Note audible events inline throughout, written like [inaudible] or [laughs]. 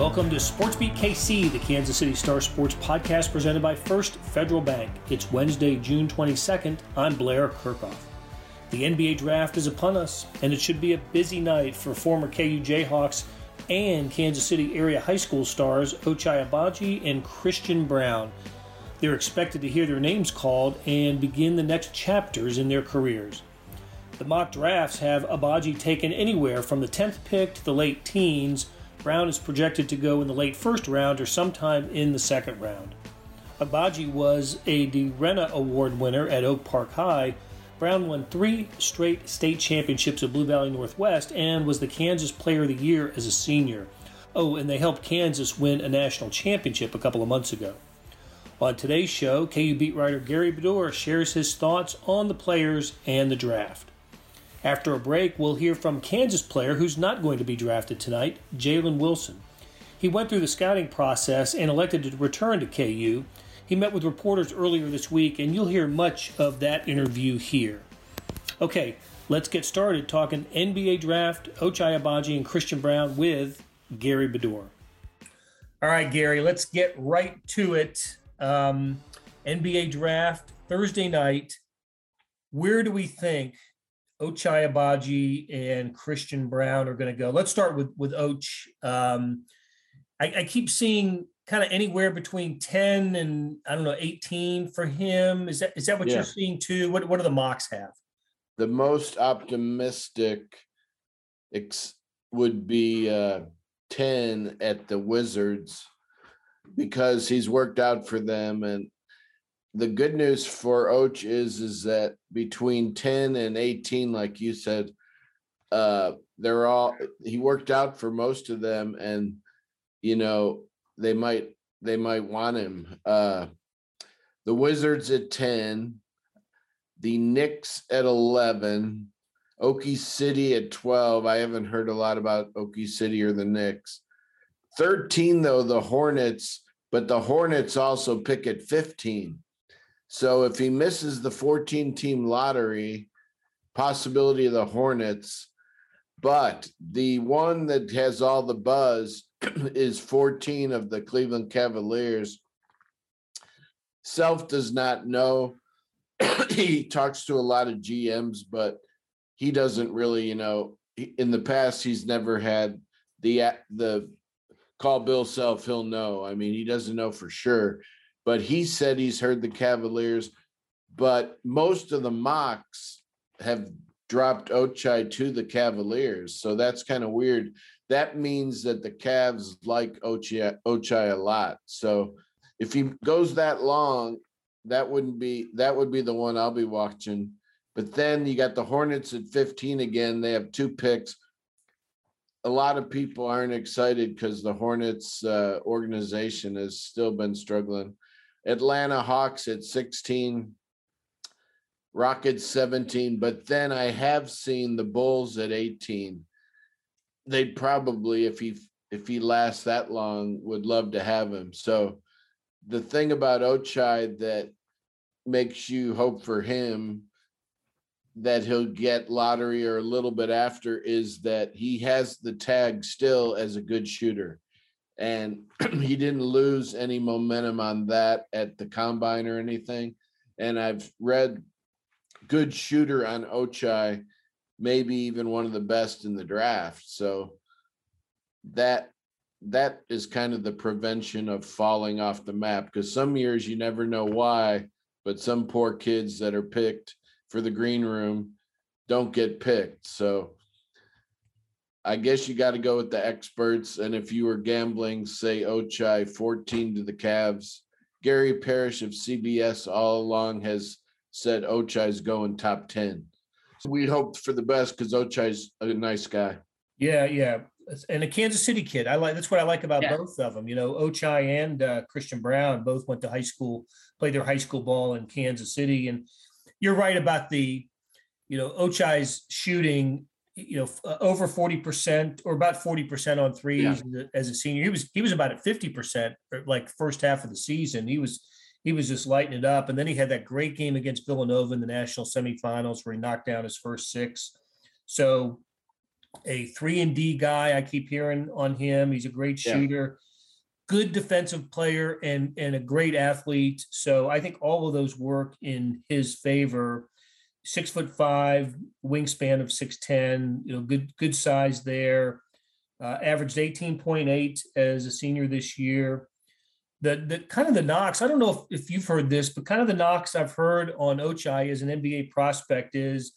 Welcome to SportsBeat KC, the Kansas City Star Sports podcast presented by First Federal Bank. It's Wednesday, June 22nd. I'm Blair Kerkhoff. The NBA draft is upon us, and it should be a busy night for former KU Jayhawks and Kansas City area high school stars Ochai Agbaji and Christian Braun. They're expected to hear their names called and begin the next chapters in their careers. The mock drafts have Agbaji taken anywhere from the 10th pick to the late teens. Braun is projected to go in the late first round or sometime in the second round. Agbaji was a DeRena Award winner at Oak Park High. Braun won three straight state championships at Blue Valley Northwest and was the Kansas Player of the Year as a senior. Oh, and they helped Kansas win a national championship a couple of months ago. On today's show, KU beat writer Gary Bedore shares his thoughts on the players and the draft. After a break, we'll hear from Kansas player who's not going to be drafted tonight, Jalen Wilson. He went through the scouting process and elected to return to KU. He met with reporters earlier this week, and you'll hear much of that interview here. Okay, let's get started talking NBA draft, Ochai Agbaji, and Christian Braun with Gary Bedore. All right, Gary, let's get right to it. Um, NBA draft Thursday night. Where do we think Ochai Agbaji and Christian Braun are going to go? Let's start with with Och. Um, I, I keep seeing kind of anywhere between 10 and I don't know 18 for him. Is that is that what Yeah. you're seeing too? What what do the mocks have? the most optimistic ex- would be uh, 10 at the Wizards because he's worked out for them. And the good news for Och is, is that between 10 and 18, like you said, uh, they're all, he worked out for most of them and, you know, they might, they might want him. Uh, the Wizards at 10, the Knicks at 11, Okie City at 12. I haven't heard a lot about Okie City or the Knicks. 13, though, the Hornets, but the Hornets also pick at 15. So if he misses the 14 team lottery, possibility of the Hornets. But the one that has all the buzz [clears throat] is 14 of the Cleveland Cavaliers. Self does not know [clears throat] he talks to a lot of GMs, but he doesn't really, you know, in the past he's never had the the call Bill Self. He'll know. I mean, he doesn't know for sure, but he said he's heard the Cavaliers. But most of the mocks have dropped Ochai to the Cavaliers, so that's kind of weird. That means that the Cavs like Ochai, Ochai a lot. So if he goes that long, that wouldn't be that would be the one I'll be watching. But then you got the Hornets at 15 again. They have two picks. A lot of people aren't excited because the Hornets uh, organization has still been struggling. Atlanta Hawks at 16, Rockets 17. But then I have seen the Bulls at 18. They'd probably, if he if he lasts that long, would love to have him. So the thing about Ochai that makes you hope for him that he'll get lottery or a little bit after is that he has the tag still as a good shooter. And [clears throat] he didn't lose any momentum on that at the combine or anything. And I've read good shooter on Ochai, maybe even one of the best in the draft. So that that is kind of the prevention of falling off the map because some years you never know why, but some poor kids that are picked for the green room don't get picked. So I guess you got to go with the experts. And if you were gambling, say Ochai 14 to the Cavs, Gary Parrish of CBS all along has said Ochai's going top 10. We hoped for the best because Ochai's a nice guy. Yeah, yeah, and a Kansas City kid. I like that's what I like about Yeah. both of them. You know, Ochai and uh, Christian Braun both went to high school, played their high school ball in Kansas City, and you're right about the, you know, Ochai's shooting. You know, uh, over forty percent or about forty percent on threes Yeah. as, a, senior. He was he was about at fifty percent, like first half of the season. He was he was just lighting it up, and then he had that great game against Villanova in the national semifinals where he knocked down his first six. So a three and D guy. I keep hearing on him. He's a great Yeah. shooter, good defensive player, and and a great athlete. So I think all of those work in his favor. Six foot five, wingspan of six ten. You know, good good size there. Uh, averaged eighteen point eight as a senior this year. The the kind of the knocks. I don't know if, if you've heard this, but kind of the knocks I've heard on Ochai as an NBA prospect is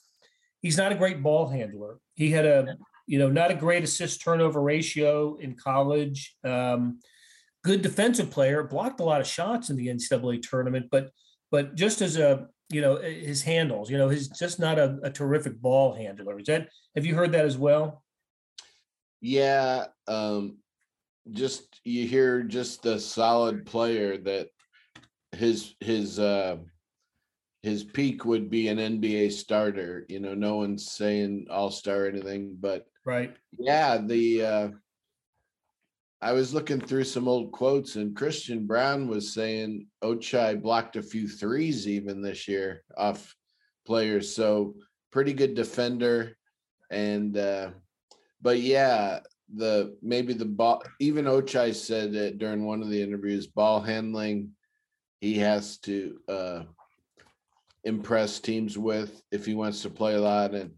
he's not a great ball handler. He had a you know not a great assist turnover ratio in college. Um, good defensive player, blocked a lot of shots in the NCAA tournament, but but just as a you know his handles, you know, he's just not a, a terrific ball handler. Is that have you heard that as well? Yeah, um, just you hear just a solid player that his his uh his peak would be an NBA starter. You know, no one's saying all star or anything, but Right. yeah, the uh I was looking through some old quotes and Christian Braun was saying Ochai blocked a few threes even this year off players. So pretty good defender. And uh but yeah, the maybe the ball even Ochai said that during one of the interviews, ball handling he has to uh impress teams with if he wants to play a lot. And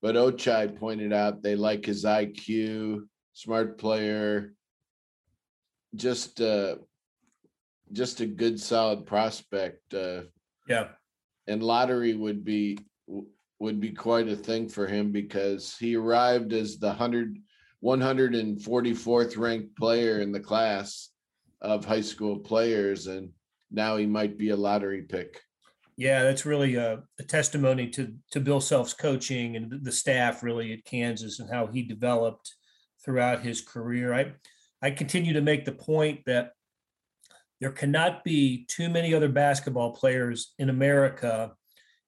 but Ochai pointed out they like his IQ, smart player, just uh just a good solid prospect. Uh Yeah. and lottery would be would be quite a thing for him because he arrived as the 100 144th ranked player in the class of high school players and now he might be a lottery pick Yeah, that's really a, a testimony to to Bill Self's coaching and the- the staff really at Kansas and how he developed throughout his career. I I continue to make the point that there cannot be too many other basketball players in America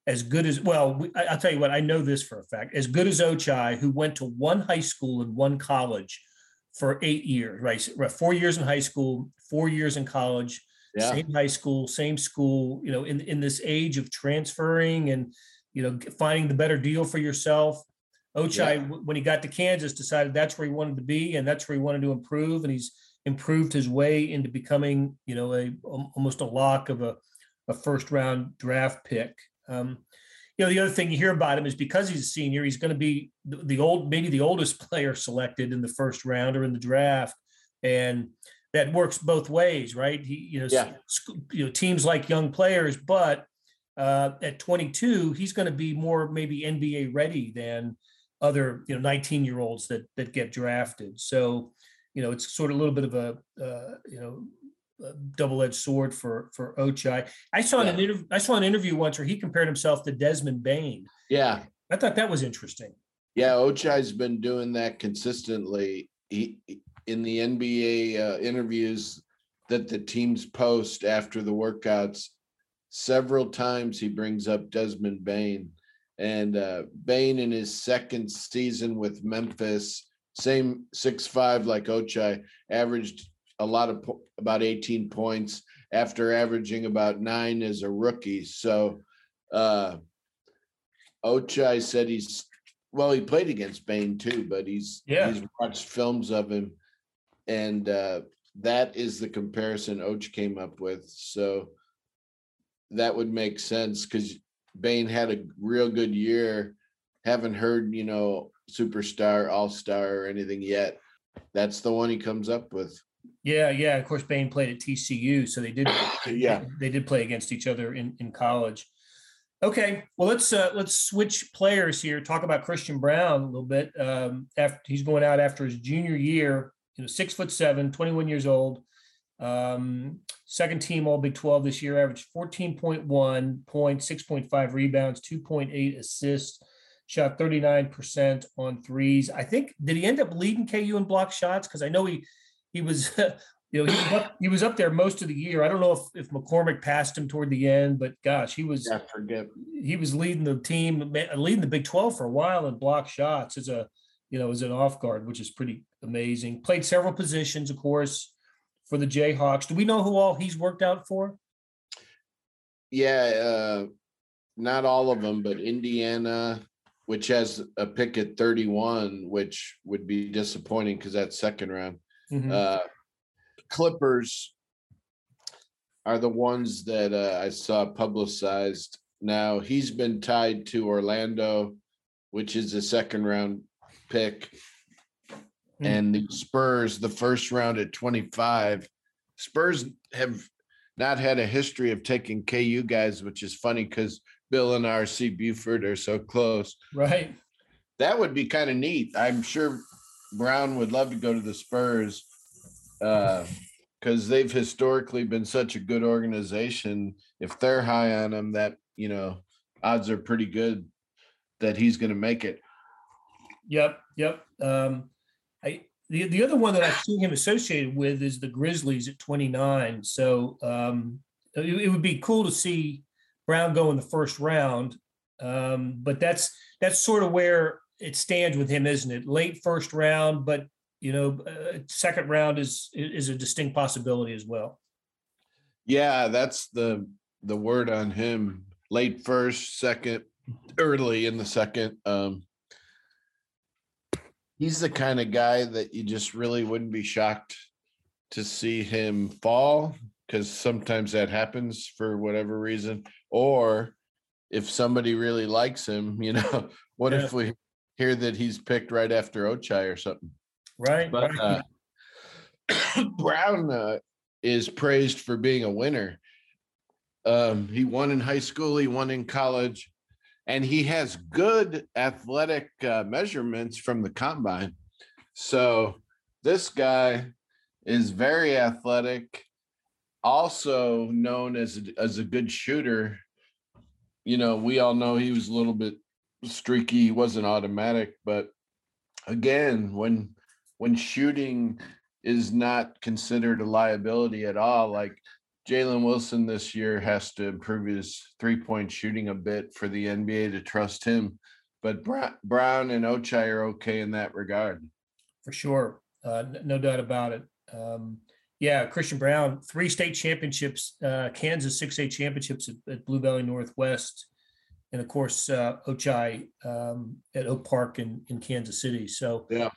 as good as well. I'll tell you what, I know this for a fact. As good as Ochai, who went to one high school and one college for eight years, right? Four years in high school, four years in college yeah same high school, same school, you know, in, in this age of transferring and, you know, finding the better deal for yourself. Ochai, w- when he got to Kansas, decided that's where he wanted to be and that's where he wanted to improve. And he's improved his way into becoming, you know, a almost a lock of a, a first round draft pick. Um, you know, the other thing you hear about him is because he's a senior, he's going to be the, the old, maybe the oldest [laughs] player selected in the first round or in the draft. And that works both ways, right? He, you know, Yeah. sc- you know, teams like young players, but uh, at 22, he's going to be more maybe NBA ready than other, you know, 19 year olds that that get drafted. So, you know, it's sort of a little bit of a, uh, you know, double-edged sword for for Ochai. I saw an Yeah. interview. I saw an interview once where he compared himself to Desmond Bane. yeah I thought that was interesting. yeah ochai's been doing that consistently he in the nba uh, interviews that the teams post after the workouts several times he brings up desmond bane and uh bane in his second season with memphis same six five like ochai averaged a lot of po- about 18 points after averaging about nine as a rookie so uh ochai said he's well he played against bane too but he's Yeah. he's watched films of him and uh that is the comparison Oach came up with. So that would make sense because Bane had a real good year. Haven't heard, you know, superstar, all star, or anything yet. That's the one he comes up with. Yeah, yeah. Of course, Bane played at TCU, so they did. [coughs] Yeah. they did play against each other in in college. Okay, well let's uh, let's switch players here. Talk about Christian Braun a little bit. Um, after he's going out after his junior year, you know, six foot seven, 21 years old. Um, second team All Big 12 this year, averaged 14.1 points, 6.5 rebounds, 2.8 assists, shot 39% on threes. I think did he end up leading KU in block shots? Because I know he he was [laughs] you know he was, up, he was up there most of the year. I don't know if if McCormack passed him toward the end, but gosh, he was I forget. he was leading the team, leading the Big 12 for a while in block shots as a, you know, as an off guard, which is pretty amazing. Played several positions, of course, for the Jayhawks. Do we know who all he's worked out for? Yeah, uh, not all of them, but Indiana, which has a pick at 31, which would be disappointing because that's second round. Mhm. Uh, Clippers are the ones that uh, I saw publicized. Now he's been tied to Orlando, which is a second round pick, Hmm. and the Spurs, the first round at 25. Spurs have not had a history of taking KU guys, which is funny because Bill and RC Buford are so close. Right. That would be kind of neat. I'm sure Braun would love to go to the Spurs because they've historically been such a good organization. If they're high on him, that you know, odds are pretty good that he's going to make it. Yep. Yep. Um, the the other one that I've seen him associated with is the Grizzlies at 29. So um, it, it would be cool to see Braun go in the first round. Um, but that's that's sort of where it stands with him, isn't it? Late first round, but you know, uh, second round is is a distinct possibility as well. Yeah, that's the the word on him. Late first, second, early in the second. Um he's the kind of guy that you just really wouldn't be shocked to see him fall because sometimes that happens for whatever reason. Or if somebody really likes him, [laughs] you know, what Yeah. if we hear that he's picked right after Ochai or something? Right. But right. uh, [coughs] Braun uh, is praised for being a winner. Um, he won in high school, he won in college, and he has good athletic uh, measurements from the combine. So this guy is very athletic, also known as a, as a good shooter. You know, we all know he was a little bit streaky. He wasn't automatic, but again, when when shooting is not considered a liability at all, like Jalen Wilson this year has to improve his three point shooting a bit for the NBA to trust him. But Braun and Ochai are okay in that regard. for sure. Uh, no doubt about it. Um, yeah, Christian Braun, three state championships, uh, Kansas six state championships at, at Blue Valley Northwest, and of course uh, Ochai um, at Oak Park in, in Kansas City. So Yeah.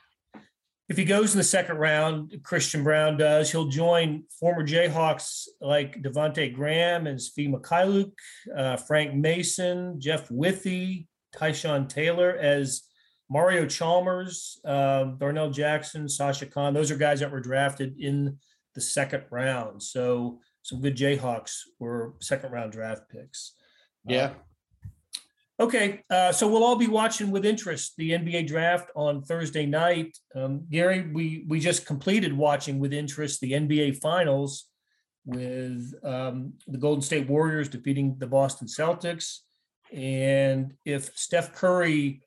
If he goes in the second round, Christian Braun does, he'll join former Jayhawks like Devontae Graham and Svi Mykhailiuk, uh, Frank Mason, Jeff Withey, Tyshawn Taylor as Mario Chalmers, um, Darnell Jackson, Sasha Kaun. Those are guys that were drafted in the second round. So some good Jayhawks were second round draft picks. Yeah. Okay, uh, so we'll all be watching with interest the NBA draft on Thursday night. Um, Gary, we we just completed watching with interest the NBA Finals with um, the Golden State Warriors defeating the Boston Celtics. And if Steph Curry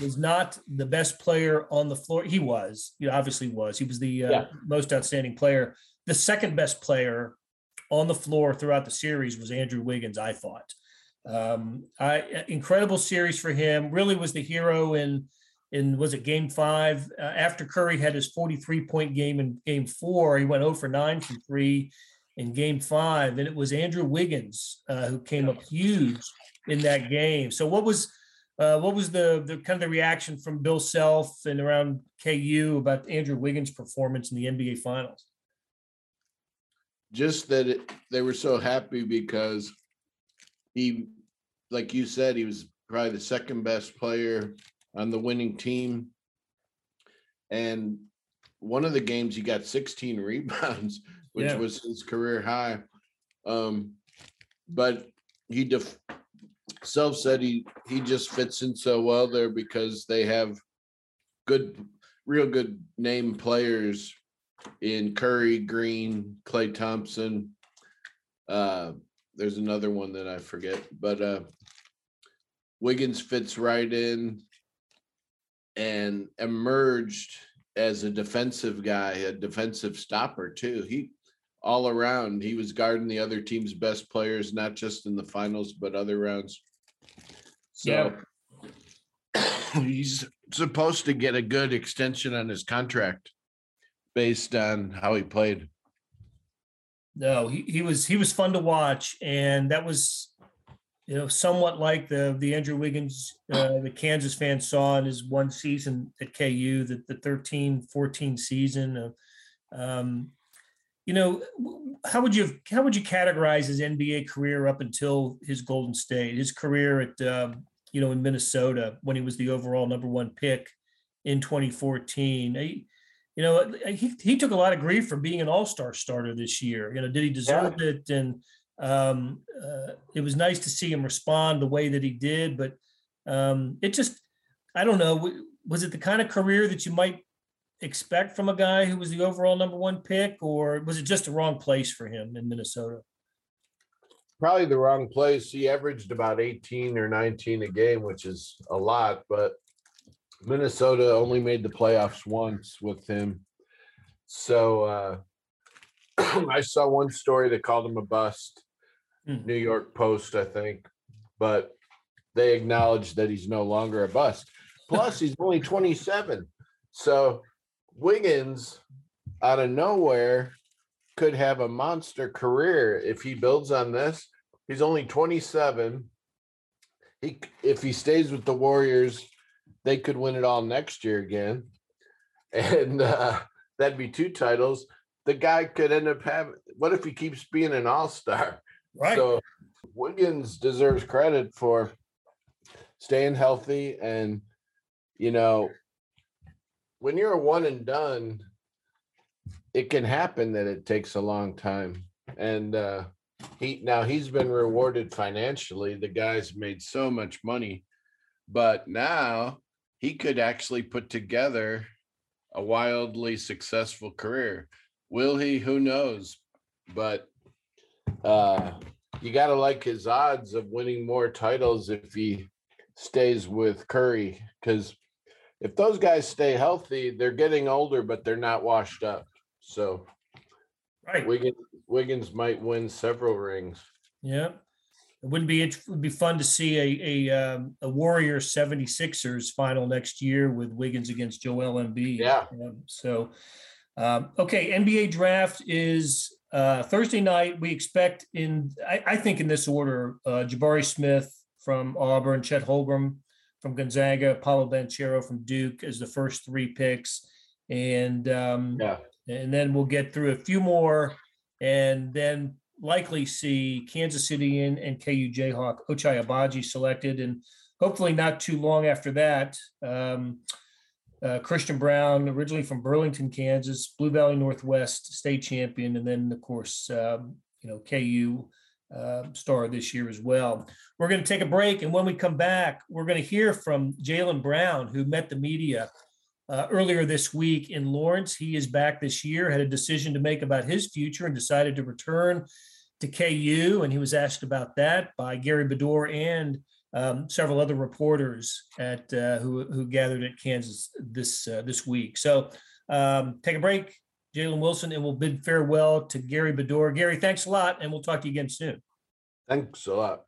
was not the best player on the floor, he was. He obviously was. He was the uh, Yeah. most outstanding player. The second best player on the floor throughout the series was Andrew Wiggins. I thought. Um, I incredible series for him. Really was the hero in in was it game five uh, after Curry had his 43 point game in game four. He went 0 for 9 from three in game five, and it was Andrew Wiggins uh, who came up huge in that game. So what was uh, what was the the kind of the reaction from Bill Self and around KU about Andrew Wiggins' performance in the NBA Finals? Just that it, they were so happy because he, like you said, he was probably the second best player on the winning team. And one of the games he got 16 [laughs] rebounds, which Yeah. was his career high. Um, but he def- self said he he just fits in so well there because they have good, real good name players in Curry, Green, Klay Thompson. Uh, there's another one that I forget, but uh, Wiggins fits right in and emerged as a defensive guy, a defensive stopper too. He all around, he was guarding the other team's best players, not just in the finals, but other rounds. So [coughs] he's supposed to get a good extension on his contract based on how he played. No, he, he was he was fun to watch, and that was you know, somewhat like the the Andrew Wiggins, uh, the Kansas fans saw in his one season at KU, the, the 13 14 season. Uh, um, you know, how would you how would you categorize his NBA career up until his Golden State, his career at um, you know in Minnesota when he was the overall number one pick in 2014? He, you know, he he took a lot of grief for being an All Star starter this year. You know, did he deserve yeah. it? And um, uh, it was nice to see him respond the way that he did, but um, it just, I don't know, was it the kind of career that you might expect from a guy who was the overall number one pick, or was it just the wrong place for him in Minnesota? Probably the wrong place. He averaged about 18 or 19 a game, which is a lot, but Minnesota only made the playoffs once with him. So uh, [clears throat] I saw one story that called him a bust. Hmm. New York Post, I think, but they acknowledge that he's no longer a bust. Plus, he's only [laughs] 27. So Wiggins, out of nowhere, could have a monster career if he builds on this. He's only 27. He if he stays with the Warriors, they could win it all next year again. [laughs] And uh, that'd be two titles. The guy could end up having what if he keeps being an all-star? Right. So Wiggins deserves credit for staying healthy and you know when you're a one and done it can happen that it takes a long time. And uh he now he's been rewarded financially. The guy's made so much money. But now he could actually put together a wildly successful career. Will he? Who knows? But uh, you got to like his odds of winning more titles if he stays with Curry. Because if those guys stay healthy, they're getting older, but they're not washed up. So, right, Wiggins, Wiggins might win several rings. Yeah. It wouldn't be it would be fun to see a a, um, a Warrior 76ers final next year with Wiggins against Joel Embiid. Yeah. Um, so um, okay, NBA draft is uh, Thursday night, we expect in, I, I think in this order, uh, Jabari Smith from Auburn, Chet Holmgren from Gonzaga, Paolo Banchero from Duke as the first three picks. And um, yeah. and then we'll get through a few more and then likely see Kansas City and, and KU Jayhawk Ochai Agbaji selected. And hopefully not too long after that, um, uh, Christian Braun, originally from Burlington, Kansas, Blue Valley Northwest state champion, and then of course, um, you know, KU uh, star this year as well. We're going to take a break, and when we come back, we're going to hear from Jalen Brown, who met the media uh, earlier this week in Lawrence. He is back this year, had a decision to make about his future, and decided to return to KU. And he was asked about that by Gary Bedore and um, several other reporters at uh, who who gathered at Kansas this uh, this week. So um, take a break, Jalen Wilson, and we'll bid farewell to Gary Bedore. Gary, thanks a lot, and we'll talk to you again soon. Thanks a lot.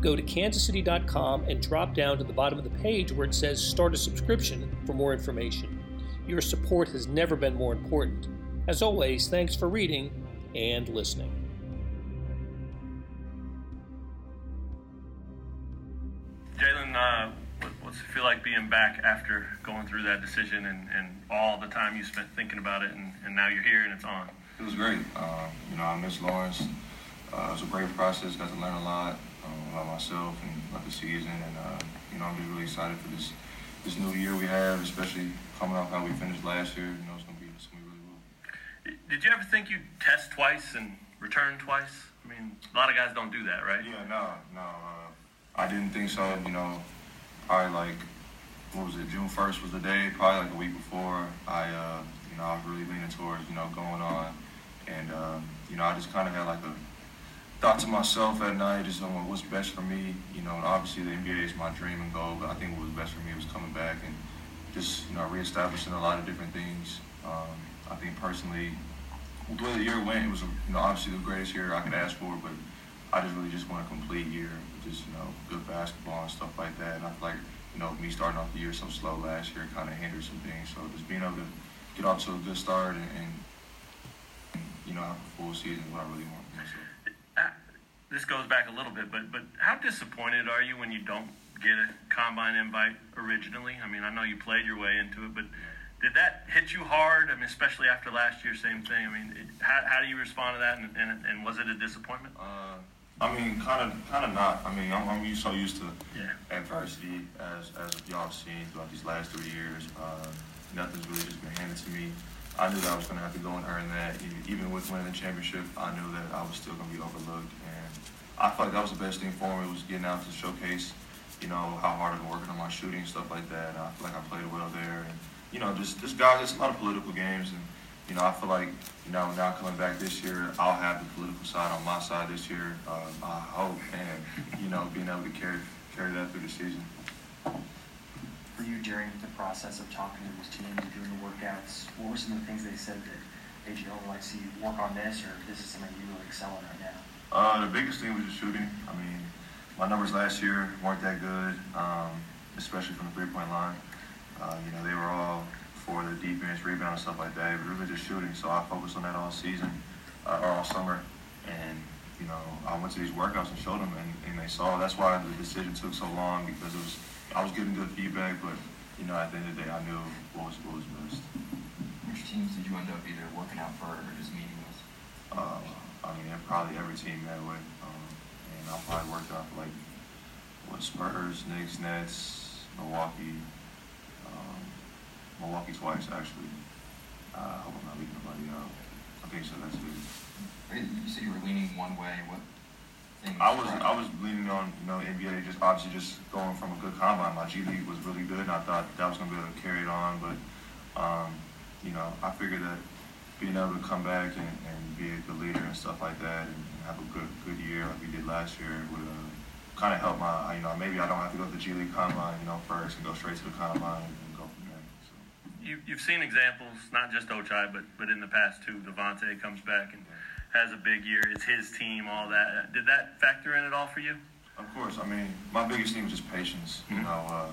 Go to kansascity.com and drop down to the bottom of the page where it says Start a Subscription for more information. Your support has never been more important. As always, thanks for reading and listening. Jalen, uh, what's it feel like being back after going through that decision and, and all the time you spent thinking about it, and, and now you're here and it's on? It was great. Um, you know, I miss Lawrence. Uh, it was a great process. Got to learn a lot um, about myself and about the season, and uh, you know, I'm just really excited for this this new year we have, especially coming off how we finished last year. You know, it's gonna be it's gonna be really well. Did you ever think you'd test twice and return twice? I mean, a lot of guys don't do that, right? Yeah, no, no. Uh, I didn't think so. You know, probably like what was it? June first was the day. Probably like a week before. I, uh, you know, I was really leaning towards you know going on, and um, you know, I just kind of had like a thought to myself at night, just on what's best for me. You know, obviously the NBA is my dream and goal, but I think what was best for me was coming back and just you know reestablishing a lot of different things. Um, I think personally, the way the year went, it was you know obviously the greatest year I could ask for, but I just really just want a complete year, just you know good basketball and stuff like that. And I feel like you know me starting off the year so slow last year kind of hindered some things. So just being able to get off to a good start and, and you know have a full season is what I really want. This goes back a little bit, but but how disappointed are you when you don't get a combine invite originally? I mean, I know you played your way into it, but did that hit you hard? I mean, especially after last year, same thing. I mean, it, how, how do you respond to that, and, and, and was it a disappointment? Uh, I mean, kind of, kind of not. I mean, I'm, I'm so used to Yeah. adversity as as y'all have seen throughout these last three years. Uh, nothing's really just been handed to me. I knew that I was going to have to go and earn that. Even with winning the championship, I knew that I was still going to be overlooked. And I felt like that was the best thing for me was getting out to showcase, you know, how hard been working on my shooting and stuff like that. I feel like I played well there. And you know, just just guys, there's a lot of political games, and you know, I feel like you know now coming back this year, I'll have the political side on my side this year. Um, I hope, and you know, being able to carry carry that through the season. for you during the process of talking to these teams and doing the workouts? What were some of the things they said that you oh, like, see you work on this, or this is something you really excel in right now? Uh, the biggest thing was just shooting. I mean, my numbers last year weren't that good, um, especially from the three-point line. Uh, you know, they were all for the defense, rebound, and stuff like that. But really just shooting. So I focused on that all season uh, or all summer. And you know, I went to these workouts and showed them, and, and they saw. That's why the decision took so long because it was I was getting good feedback, but you know, at the end of the day, I knew what was what was best. Which teams did you end up either working out for or just meeting with? Uh, I mean, probably every team that way. Um, and I probably worked out for like what Spurs, Knicks, Nets, Milwaukee, um, Milwaukee twice actually. Uh, I hope I'm not leaving nobody out. Think so. That's it. You said you were leaning one way. What? I was I was leaning on you know NBA just obviously just going from a good combine. My G League was really good, and I thought that was gonna be able to carry it on. But um, you know, I figured that being able to come back and, and be a good leader and stuff like that, and have a good good year like we did last year would uh, kind of help my you know maybe I don't have to go to the G League combine you know first and go straight to the combine and go from there. So. You, you've seen examples, not just Ochai, but but in the past too. Devontae comes back and has a big year. It's his team, all that. Did that factor in at all for you? Of course, I mean, my biggest thing was just patience. You Mhm. know, uh,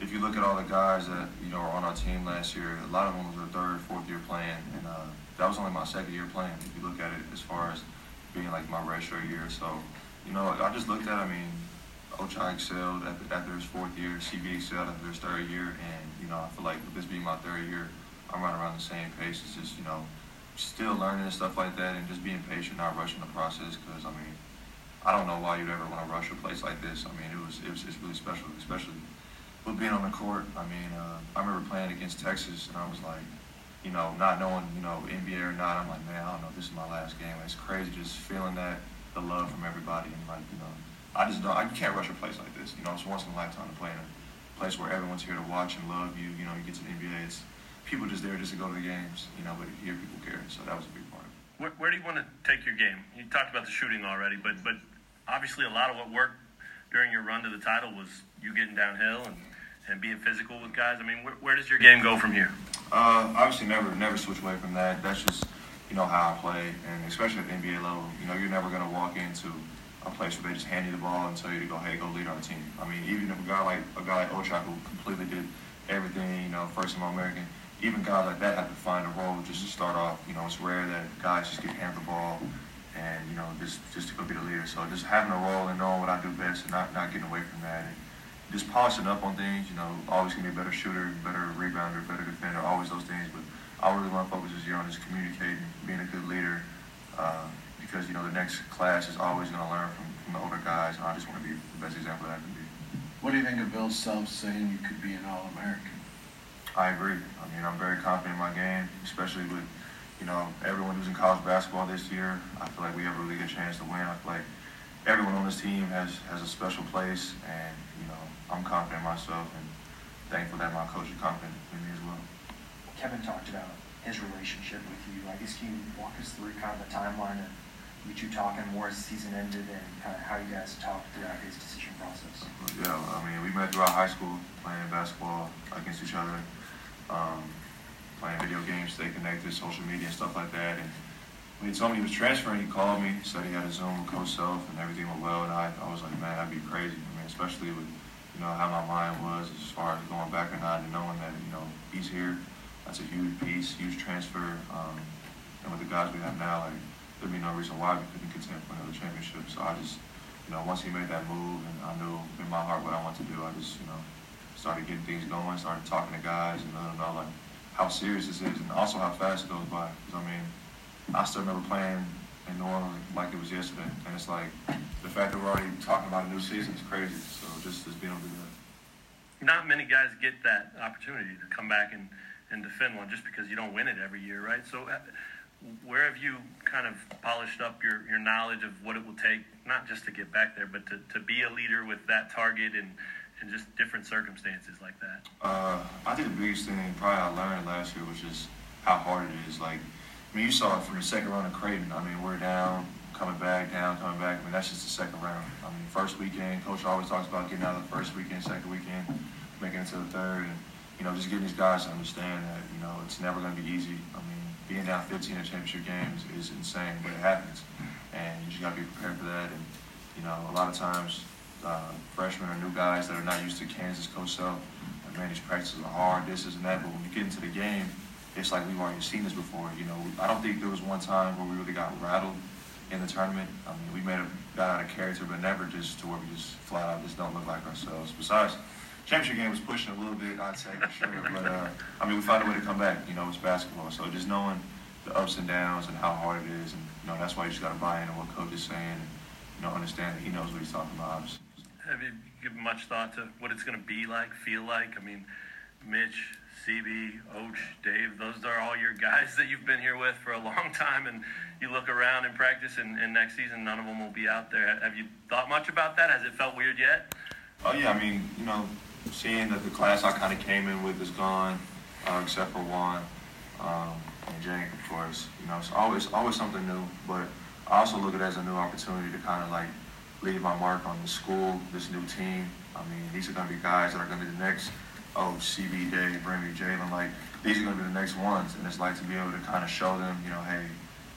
if you look at all the guys that you know were on our team last year, a lot of them was their third, fourth year playing, and uh, that was only my second year playing. If you look at it as far as being like my redshirt year, so you know, I just looked at. I mean, Ochai excelled after, after his fourth year. CB excelled after his third year, and you know, I feel like with this being my third year, I'm running around the same pace. It's just you know, still learning and stuff like that, and just being patient, not rushing the process. Because I mean, I don't know why you'd ever want to rush a place like this. I mean, it was it was it's really special, especially with being on the court. I mean, uh, I remember playing against Texas, and I was like, you know, not knowing you know NBA or not. I'm like, man, I don't know. This is my last game. It's crazy just feeling that the love from everybody, and like you know, I just don't. I can't rush a place like this. You know, it's once in a lifetime to play in a place where everyone's here to watch and love you. You know, you get to the NBA, it's people just there just to go to the games. You know, but here people care, so that was a big part. Where, where do you want to take your game? You talked about the shooting already, but but obviously a lot of what worked during your run to the title was you getting downhill and, and being physical with guys. I mean, where, where does your game go from here? Uh, obviously, never never switch away from that. That's just you know how I play, and especially at the NBA level, you know, you're never gonna walk into a place where they just hand you the ball and tell you to go, hey, go lead our team. I mean, even if a guy like a guy like Ochai who completely did everything, you know, first team American, even guys like that have to find a role just to start off. You know, it's rare that guys just get handed the ball and you know just just to go be the leader. So just having a role and knowing what I do best and not not getting away from that and just polishing up on things. You know, always gonna be a better shooter, better rebounder, better defender, always those things. But I really want to focus this year on just communicating, being a good leader. Uh, because you know the next class is always going to learn from, from the older guys, and I just want to be the best example that I can be. What do you think of Bill Self saying you could be an All-American? I agree. I mean, I'm very confident in my game, especially with you know everyone who's in college basketball this year. I feel like we have a really good chance to win. I feel like everyone on this team has has a special place, and you know I'm confident in myself and thankful that my coach is confident in me as well. Kevin talked about his relationship with you. I guess can you walk us through kind of the timeline of you two talking more as the season ended and kind of how you guys talked throughout his decision process? Yeah, I mean, we met throughout high school playing basketball against each other, um, playing video games, stay connected, social media, and stuff like that. And when he told me he was transferring, he called me, said he had a Zoom with Coach Self, and everything went well. And I, I was like, man, that'd be crazy. I mean, especially with you know how my mind was as far as going back or not, and knowing that you know he's here. That's a huge piece, huge transfer. Um, and with the guys we have now, like there'd be no reason why we couldn't contend for another championship. So I just, you know, once he made that move and I knew in my heart what I wanted to do, I just, you know, started getting things going, started talking to guys and letting them know like how serious this is and also how fast it goes by. Because I mean, I still remember playing in New Orleans like it was yesterday, and it's like the fact that we're already talking about a new season is crazy. So just just being able to do that. Not many guys get that opportunity to come back and, and defend one just because you don't win it every year, right? So. Uh, where have you kind of polished up your, your knowledge of what it will take, not just to get back there, but to, to be a leader with that target and, and just different circumstances like that? Uh, I think the biggest thing probably I learned last year was just how hard it is. Like, I mean, you saw it from the second round of Creighton. I mean, we're down, coming back, down, coming back. I mean, that's just the second round. I mean, first weekend, coach always talks about getting out of the first weekend, second weekend, making it to the third, and you know, just getting these guys to understand that you know it's never going to be easy. I mean, being down 15 in championship games is insane, but it happens, and you just got to be prepared for that. And you know, a lot of times, uh, freshmen or new guys that are not used to Kansas coach like, man, these practices are hard, this, is and that. But when you get into the game, it's like we've already seen this before. You know, I don't think there was one time where we really got rattled in the tournament. I mean, we may have got out of character, but never just to where we just flat out just don't look like ourselves. Besides, championship game was pushing a little bit, I'd say for sure. But uh, I mean, we found a way to come back. You know, it's basketball, so just knowing the ups and downs and how hard it is, and you know, that's why you just got to buy into what coach is saying, and you know, understand that he knows what he's talking about. Obviously. Have you given much thought to what it's going to be like, feel like? I mean, Mitch, CB, Och, Dave, those are all your guys [laughs] that you've been here with for a long time, and you look around in practice, and, and next season none of them will be out there. Have you thought much about that? Has it felt weird yet? Oh yeah, I mean, you know, seeing that the class I kind of came in with is gone, uh, except for Juan um, and Jake, of course. You know, it's always always something new. But I also look at it as a new opportunity to kind of like leave my mark on the school, this new team. I mean, these are going to be guys that are going to be the next, oh, CB Day, Bremy, Jalen. Like, these are going to be the next ones. And it's like to be able to kind of show them, you know, hey,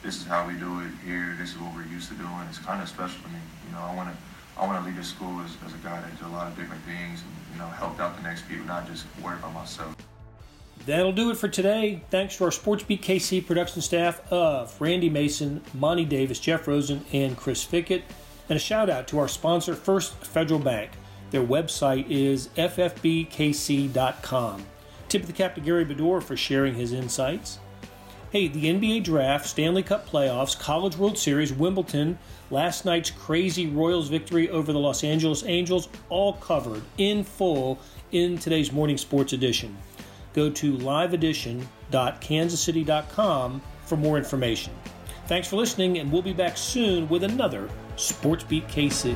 this is how we do it here. This is what we're used to doing. It's kind of special to me. You know, I want to I want to leave this school as, as a guy that did a lot of different things and, you know, helped out the next people, not just worry about myself. That'll do it for today. Thanks to our SportsBeat KC production staff of Randy Mason, Monty Davis, Jeff Rosen, and Chris Fickett. And a shout out to our sponsor, First Federal Bank. Their website is ffbkc.com. Tip of the cap to Gary Bedore for sharing his insights. Hey, the NBA Draft, Stanley Cup Playoffs, College World Series, Wimbledon, last night's crazy Royals victory over the Los Angeles Angels, all covered in full in today's morning sports edition. Go to liveedition.kansascity.com for more information. Thanks for listening, and we'll be back soon with another Sports Beat KC.